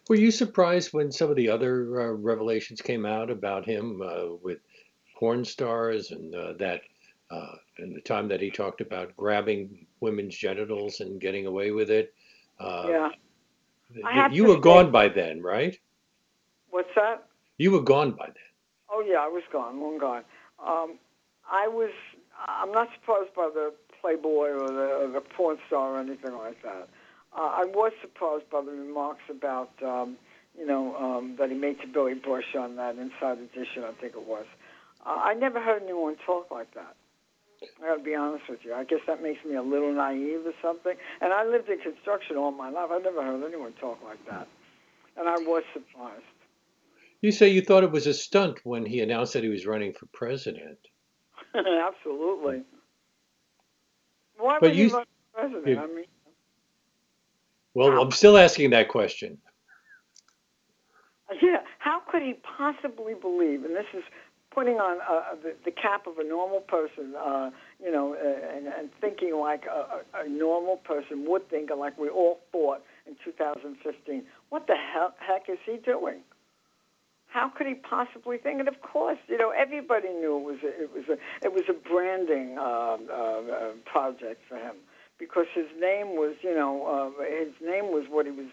Were you surprised when some of the other uh, revelations came out about him uh, with porn stars and uh, that uh, and the time that he talked about grabbing women's genitals and getting away with it? Uh, yeah. You were gone by then, right? What's that? You were gone by then. Oh yeah, I was gone, long gone. Um, I was. I'm not surprised by the Playboy or the, or the porn star or anything like that. Uh, I was surprised by the remarks about, um, you know, um, that he made to Billy Bush on that Inside Edition, I think it was. Uh, I never heard anyone talk like that. I got to be honest with you. I guess that makes me a little naive or something. And I lived in construction all my life. I never heard anyone talk like that, and I was surprised. You say you thought it was a stunt when he announced that he was running for president. *laughs* Absolutely. Why but would you, he run for president? You, I mean, well, I'm still asking that question. Yeah, how could he possibly believe? And this is putting on uh, the, the cap of a normal person, uh, you know, uh, and, and thinking like a, a normal person would think, like we all thought in 2015. What the hell, heck is he doing? How could he possibly think? And of course, you know, everybody knew it was a, it was a it was a branding uh, uh, project for him because his name was, you know, uh, his name was what he was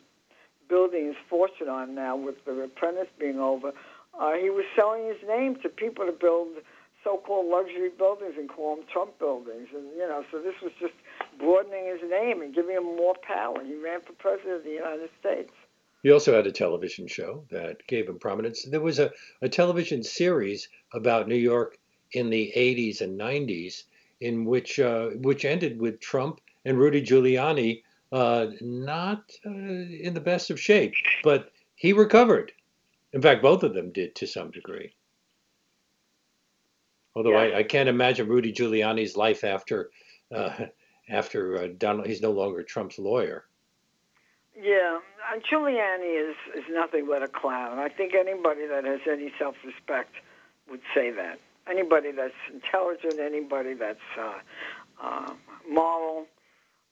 building his fortune on now with the Apprentice being over uh, he was selling his name to people to build so-called luxury buildings and call them Trump buildings, and you know, so this was just broadening his name and giving him more power. He ran for president of the United States. He also had a television show that gave him prominence. There was a, a television series about New York in the 80s and 90s, in which uh, which ended with Trump and Rudy Giuliani uh, not uh, in the best of shape, but he recovered in fact, both of them did to some degree. Although yeah. I, I, can't imagine Rudy Giuliani's life after uh, *laughs* after uh, Donald. He's no longer Trump's lawyer. Yeah, uh, Giuliani is is nothing but a clown. I think anybody that has any self-respect would say that. Anybody that's intelligent, anybody that's uh, uh, moral,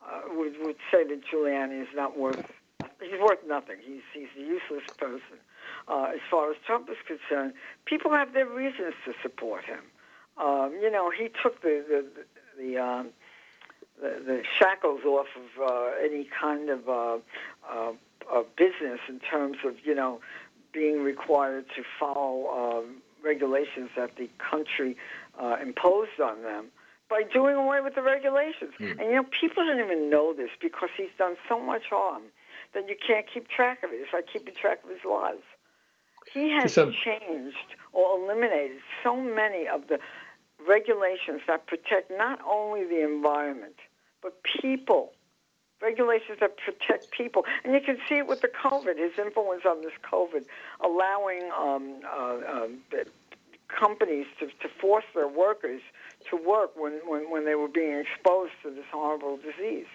uh, would would say that Giuliani is not worth. He's worth nothing. He's he's a useless person uh, as far as Trump is concerned, people have their reasons to support him. Um, you know, he took the the the, um, the, the shackles off of uh, any kind of uh, uh, uh, business in terms of you know being required to follow um, regulations that the country uh, imposed on them by doing away with the regulations. Mm. And you know, people don't even know this because he's done so much harm that you can't keep track of it. It's like keeping track of his lies. He has so, changed or eliminated so many of the regulations that protect not only the environment, but people. Regulations that protect people. And you can see it with the COVID, his influence on this COVID, allowing um, uh, um, companies to, to force their workers to work when, when, when they were being exposed to this horrible disease.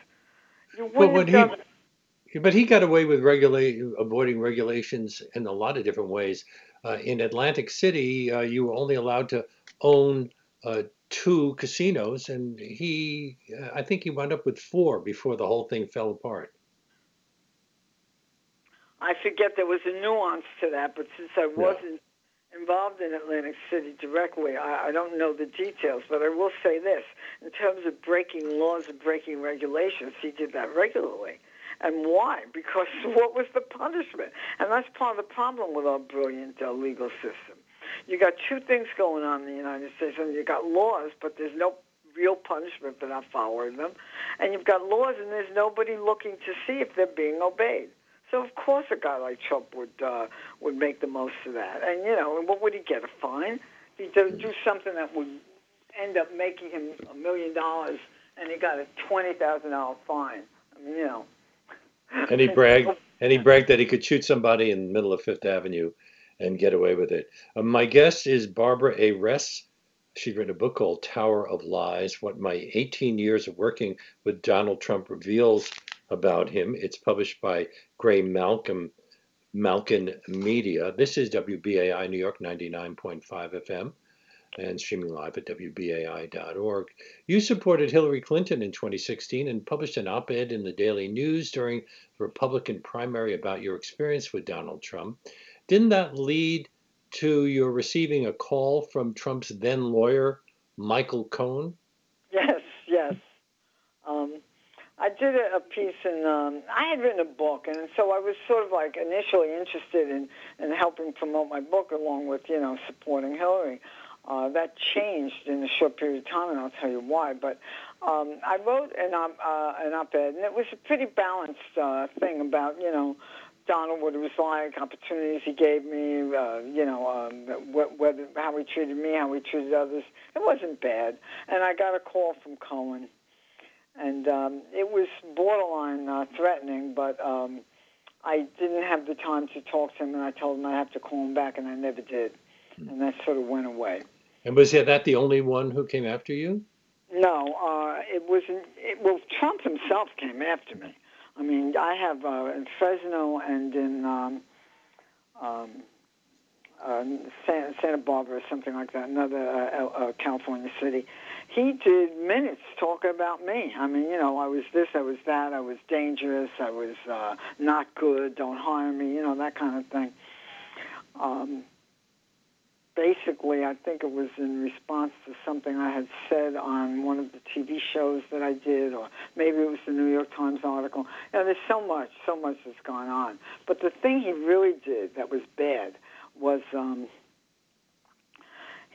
You wouldn't have done but he got away with regulate avoiding regulations in a lot of different ways. Uh, in Atlantic City, uh, you were only allowed to own uh, two casinos, and he, uh, I think he wound up with four before the whole thing fell apart. I forget there was a nuance to that, but since I wasn't. Involved in Atlantic City directly, I, I don't know the details. But I will say this: in terms of breaking laws and breaking regulations, he did that regularly. And why? Because *laughs* what was the punishment? And that's part of the problem with our brilliant uh, legal system. You got two things going on in the United States, and you got laws, but there's no real punishment for not following them, and you've got laws, and there's nobody looking to see if they're being obeyed. So of course, a guy like Trump would uh, would make the most of that. And you know, what would he get? A fine? He would do something that would end up making him a million dollars, and he got a twenty thousand dollar fine. I mean, you know, and he bragged, *laughs* and he bragged that he could shoot somebody in the middle of Fifth Avenue and get away with it. Uh, my guest is Barbara A. Res. She'd written a book called Tower of Lies What My 18 Years of Working with Donald Trump Reveals About Him. It's published by Graymalkin. Malkin Media. This is WBAI New York 99.5 FM and streaming live at WBAI.org. You supported Hillary Clinton in 2016 and published an op ed in the Daily News during the Republican primary about your experience with Donald Trump. Didn't that lead to your receiving a call from Trump's then lawyer, Michael Cohen? Yes, yes. Um, I did a, piece, and um, I had written a book, and so I was sort of like initially interested in, in helping promote my book along with, you know, supporting Hillary. Uh, that changed in a short period of time, and I'll tell you why. But um, I wrote an, op- uh, an op-ed, and it was a pretty balanced uh, thing about, you know, Donald, what it was like, opportunities he gave me, uh, you know, um, whether how he treated me, how he treated others. It wasn't bad. And I got a call from Cohen, and um, it was borderline uh, threatening, but um, I didn't have the time to talk to him, and I told him I have to call him back, and I never did, hmm. and that sort of went away. And was that the only one who came after you? No, uh, it wasn't. It, well, Trump himself came after me. I mean, I have uh, in Fresno and in um, um, uh, Santa, Santa Barbara or something like that, another uh, uh, California city. He did minutes talking about me. I mean, you know, I was this, I was that, I was dangerous, I was uh, not good, don't hire me, you know, that kind of thing. Um, basically, I think it was in response to something I had said on one of the TV shows that I did, or maybe it was the New York Times article. You know, there's so much, so much that's gone on. But the thing he really did that was bad was um,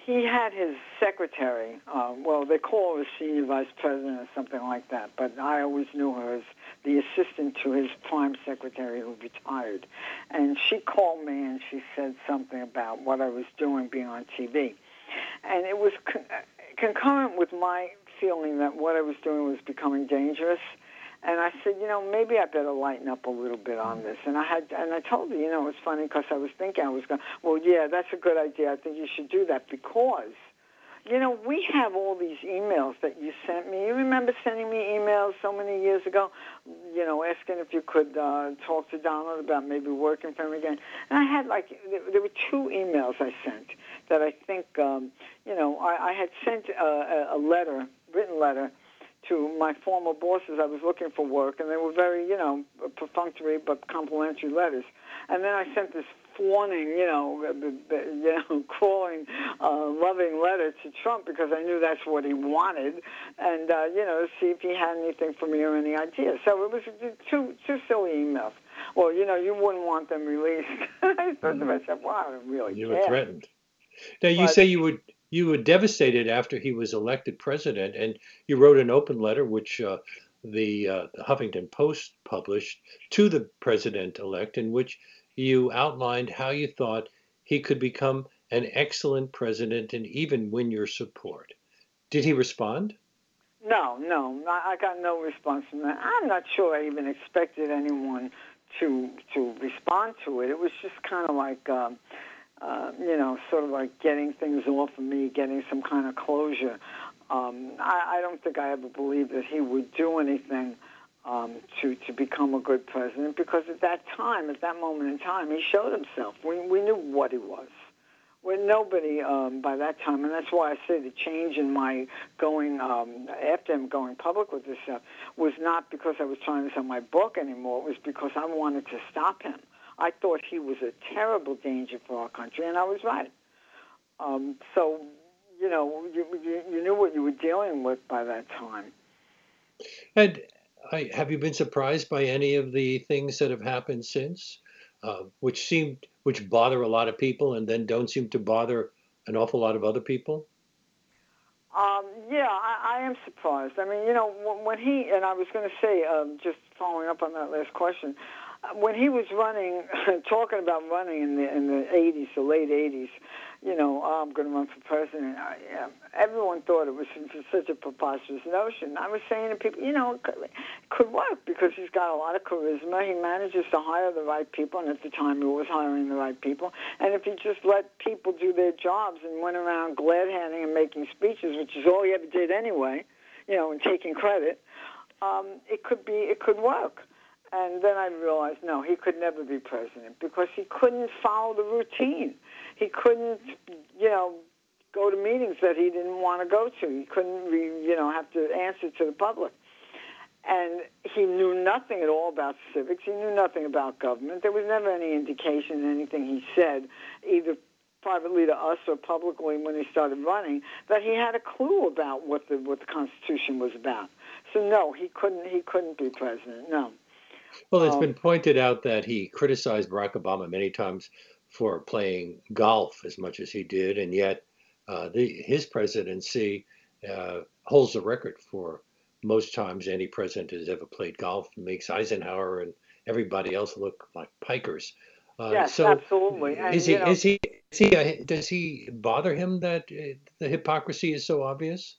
he had his secretary. Uh, well, they call her senior vice president or something like that, but I always knew her as the assistant to his prime secretary who retired. And she called me and she said something about what I was doing being on TV. And it was con- concurrent with my feeling that what I was doing was becoming dangerous. And I said, you know, maybe I better lighten up a little bit on this. And I had, and I told her, you know, it's funny because I was thinking I was going, well, yeah, that's a good idea. I think you should do that because you know, we have all these emails that you sent me. You remember sending me emails so many years ago, you know, asking if you could uh, talk to Donald about maybe working for him again. And I had like, there were two emails I sent that I think, um, you know, I, I had sent a, a letter, written letter, to my former bosses. I was looking for work, and they were very, you know, perfunctory but complimentary letters. And then I sent this fawning, you know, you know, *laughs* crawling, uh, loving letter to Trump because I knew that's what he wanted, and uh, you know, see if he had anything for me or any ideas. So it was two two silly emails. Well, you know, you wouldn't want them released. *laughs* I thought to myself, wow, I really You care. were threatened. Now you but, say you would you were devastated after he was elected president, and you wrote an open letter, which uh, the, uh, the Huffington Post published to the president-elect, in which you outlined how you thought he could become an excellent president and even win your support. Did he respond? No, no, I got no response from that. I'm not sure I even expected anyone to to respond to it. It was just kind of like, um, uh, you know, sort of like getting things off of me, getting some kind of closure. Um, I, I don't think I ever believed that he would do anything um, to to become a good president because at that time, at that moment in time, he showed himself. We we knew what he was. When nobody um, by that time, and that's why I say the change in my going um, after him going public with this stuff was not because I was trying to sell my book anymore. It was because I wanted to stop him. I thought he was a terrible danger for our country, and I was right. Um, so, you know, you, you, you knew what you were dealing with by that time. And I, have you been surprised by any of the things that have happened since, uh, which seem which bother a lot of people and then don't seem to bother an awful lot of other people? Um, yeah, I, I am surprised. I mean, you know, when, when he and I was going to say, um, just following up on that last question, when he was running, *laughs* talking about running in the in the 80s, the late 80s, you know, oh, I'm going to run for president. I, yeah, everyone thought it was such a preposterous notion. I was saying to people, you know, it could, it could work because he's got a lot of charisma. He manages to hire the right people, and at the time he was hiring the right people. And if he just let people do their jobs and went around glad handing and making speeches, which is all he ever did anyway, you know, and taking credit, um, it could be, it could work. And then I realized, no, he could never be president because he couldn't follow the routine he couldn't, you know, go to meetings that he didn't want to go to. He couldn't, you know, have to answer to the public. And he knew nothing at all about civics. He knew nothing about government. There was never any indication in anything he said, either privately to us or publicly when he started running, that he had a clue about what the what the Constitution was about. So no, he couldn't he couldn't be president. No. Well, it's um, been pointed out that he criticized Barack Obama many times for playing golf as much as he did, and yet uh, the, his presidency uh, holds the record for most times any president has ever played golf. Makes Eisenhower and everybody else look like pikers. Uh, yes, so absolutely. And, is he? Know, is he? Is he? Does he bother him that uh, the hypocrisy is so obvious?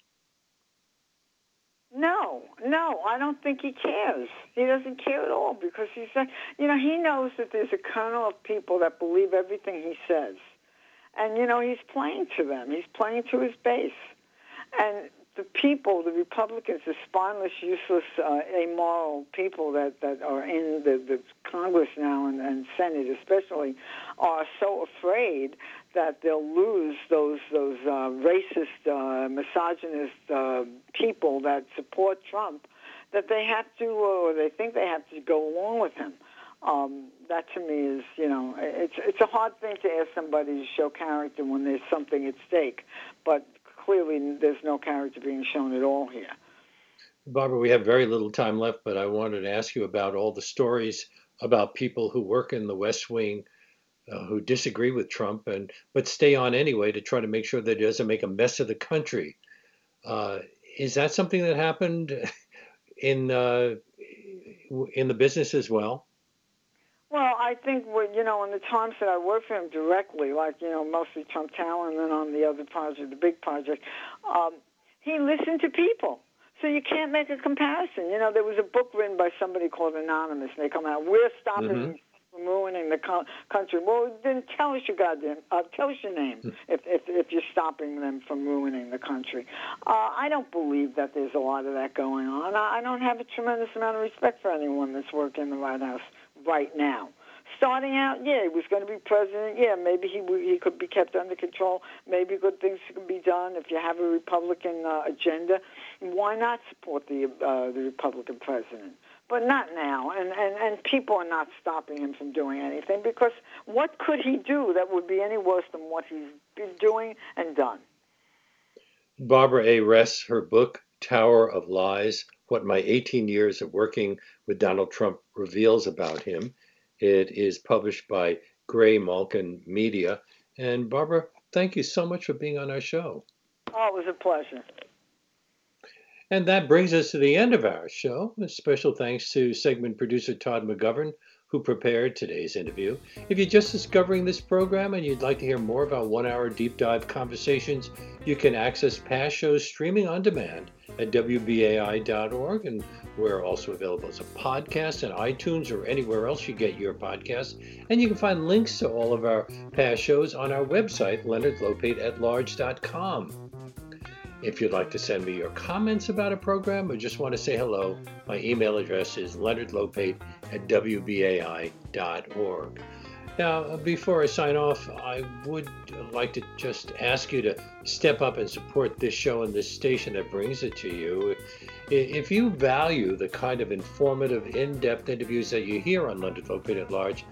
No, no, I don't think he cares. He doesn't care at all because he's, you know, he knows that there's a kernel of people that believe everything he says, and you know, he's playing to them. He's playing to his base, and the people, the Republicans, the spineless, useless, uh, amoral people that, that are in the, the Congress now and, and Senate especially, are so afraid that they'll lose those those uh, racist, uh, misogynist uh, people that support Trump, that they have to, or they think they have to go along with him. Um, that to me is, you know, it's it's a hard thing to ask somebody to show character when there's something at stake. But clearly there's no character being shown at all here. Barbara, we have very little time left, but I wanted to ask you about all the stories about people who work in the West Wing uh, who disagree with Trump and but stay on anyway to try to make sure that he doesn't make a mess of the country. Uh, is that something that happened *laughs* in uh, in the business as well? Well, I think what you know, in the times that I worked for him directly, like you know, mostly Trump Tower, and then on the other project, the big project, um, he listened to people. So you can't make a comparison. You know, there was a book written by somebody called Anonymous, and they come out, "We're stopping mm-hmm from ruining the co- country. Well, then tell us your goddamn, uh, tell us your name hmm. if, if if you're stopping them from ruining the country. Uh, I don't believe that there's a lot of that going on. I, I don't have a tremendous amount of respect for anyone that's working in the White House right now. Starting out, yeah, he was going to be president. Yeah, maybe he he could be kept under control. Maybe good things can be done if you have a Republican uh, agenda. Why not support the uh, the Republican president? But not now, and, and and people are not stopping him from doing anything because what could he do that would be any worse than what he's been doing and done? Barbara A. Res, her book Tower of Lies what my 18 years of working with Donald Trump reveals about him. It is published by Graymalkin Media. And Barbara, thank you so much for being on our show. Oh, it was a pleasure. And that brings us to the end of our show. A special thanks to segment producer Todd McGovern, who prepared today's interview. If you're just discovering this program and you'd like to hear more about one hour deep dive conversations, you can access past shows streaming on demand at WBAI.org. And we're also available as a podcast on iTunes or anywhere else you get your podcasts. And you can find links to all of our past shows on our website, leonardlopate If you'd like to send me your comments about a program or just want to say hello, my email address is leonardlopate at wbai.org. Now, uh, before I sign off, I would like to just ask you to step up and support this show and this station that brings it to you. If you value the kind of informative, in depth interviews that you hear on Leonard Lopate at Large,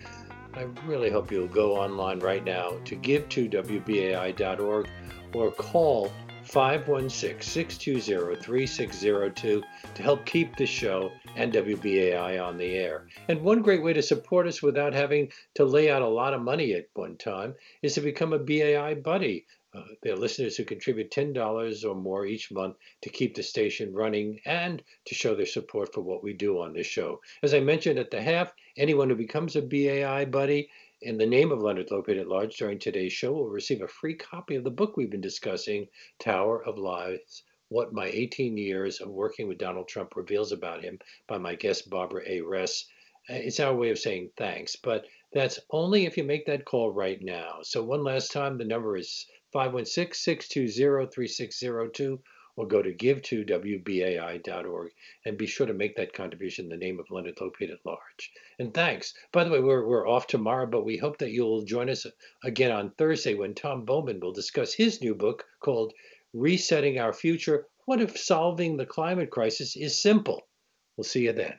I really hope you'll go online right now to give to WBAI.org or call 516 620 3602 to help keep the show and WBAI on the air. And one great way to support us without having to lay out a lot of money at one time is to become a BAI buddy. Uh, there are listeners who contribute $10 or more each month to keep the station running and to show their support for what we do on this show. As I mentioned at the half, anyone who becomes a BAI buddy in the name of Leonard Lopate at Large during today's show will receive a free copy of the book we've been discussing, Tower of Lies What My 18 Years of Working with Donald Trump Reveals About Him by my guest Barbara A. Res. Uh, it's our way of saying thanks, but that's only if you make that call right now. So, one last time, the number is 516 620 3602 or go to give2wbai.org and be sure to make that contribution in the name of Leonard Lopate at large. And thanks. By the way, we're, we're off tomorrow, but we hope that you'll join us again on Thursday when Tom Bowman will discuss his new book called Resetting Our Future What if Solving the Climate Crisis is Simple? We'll see you then.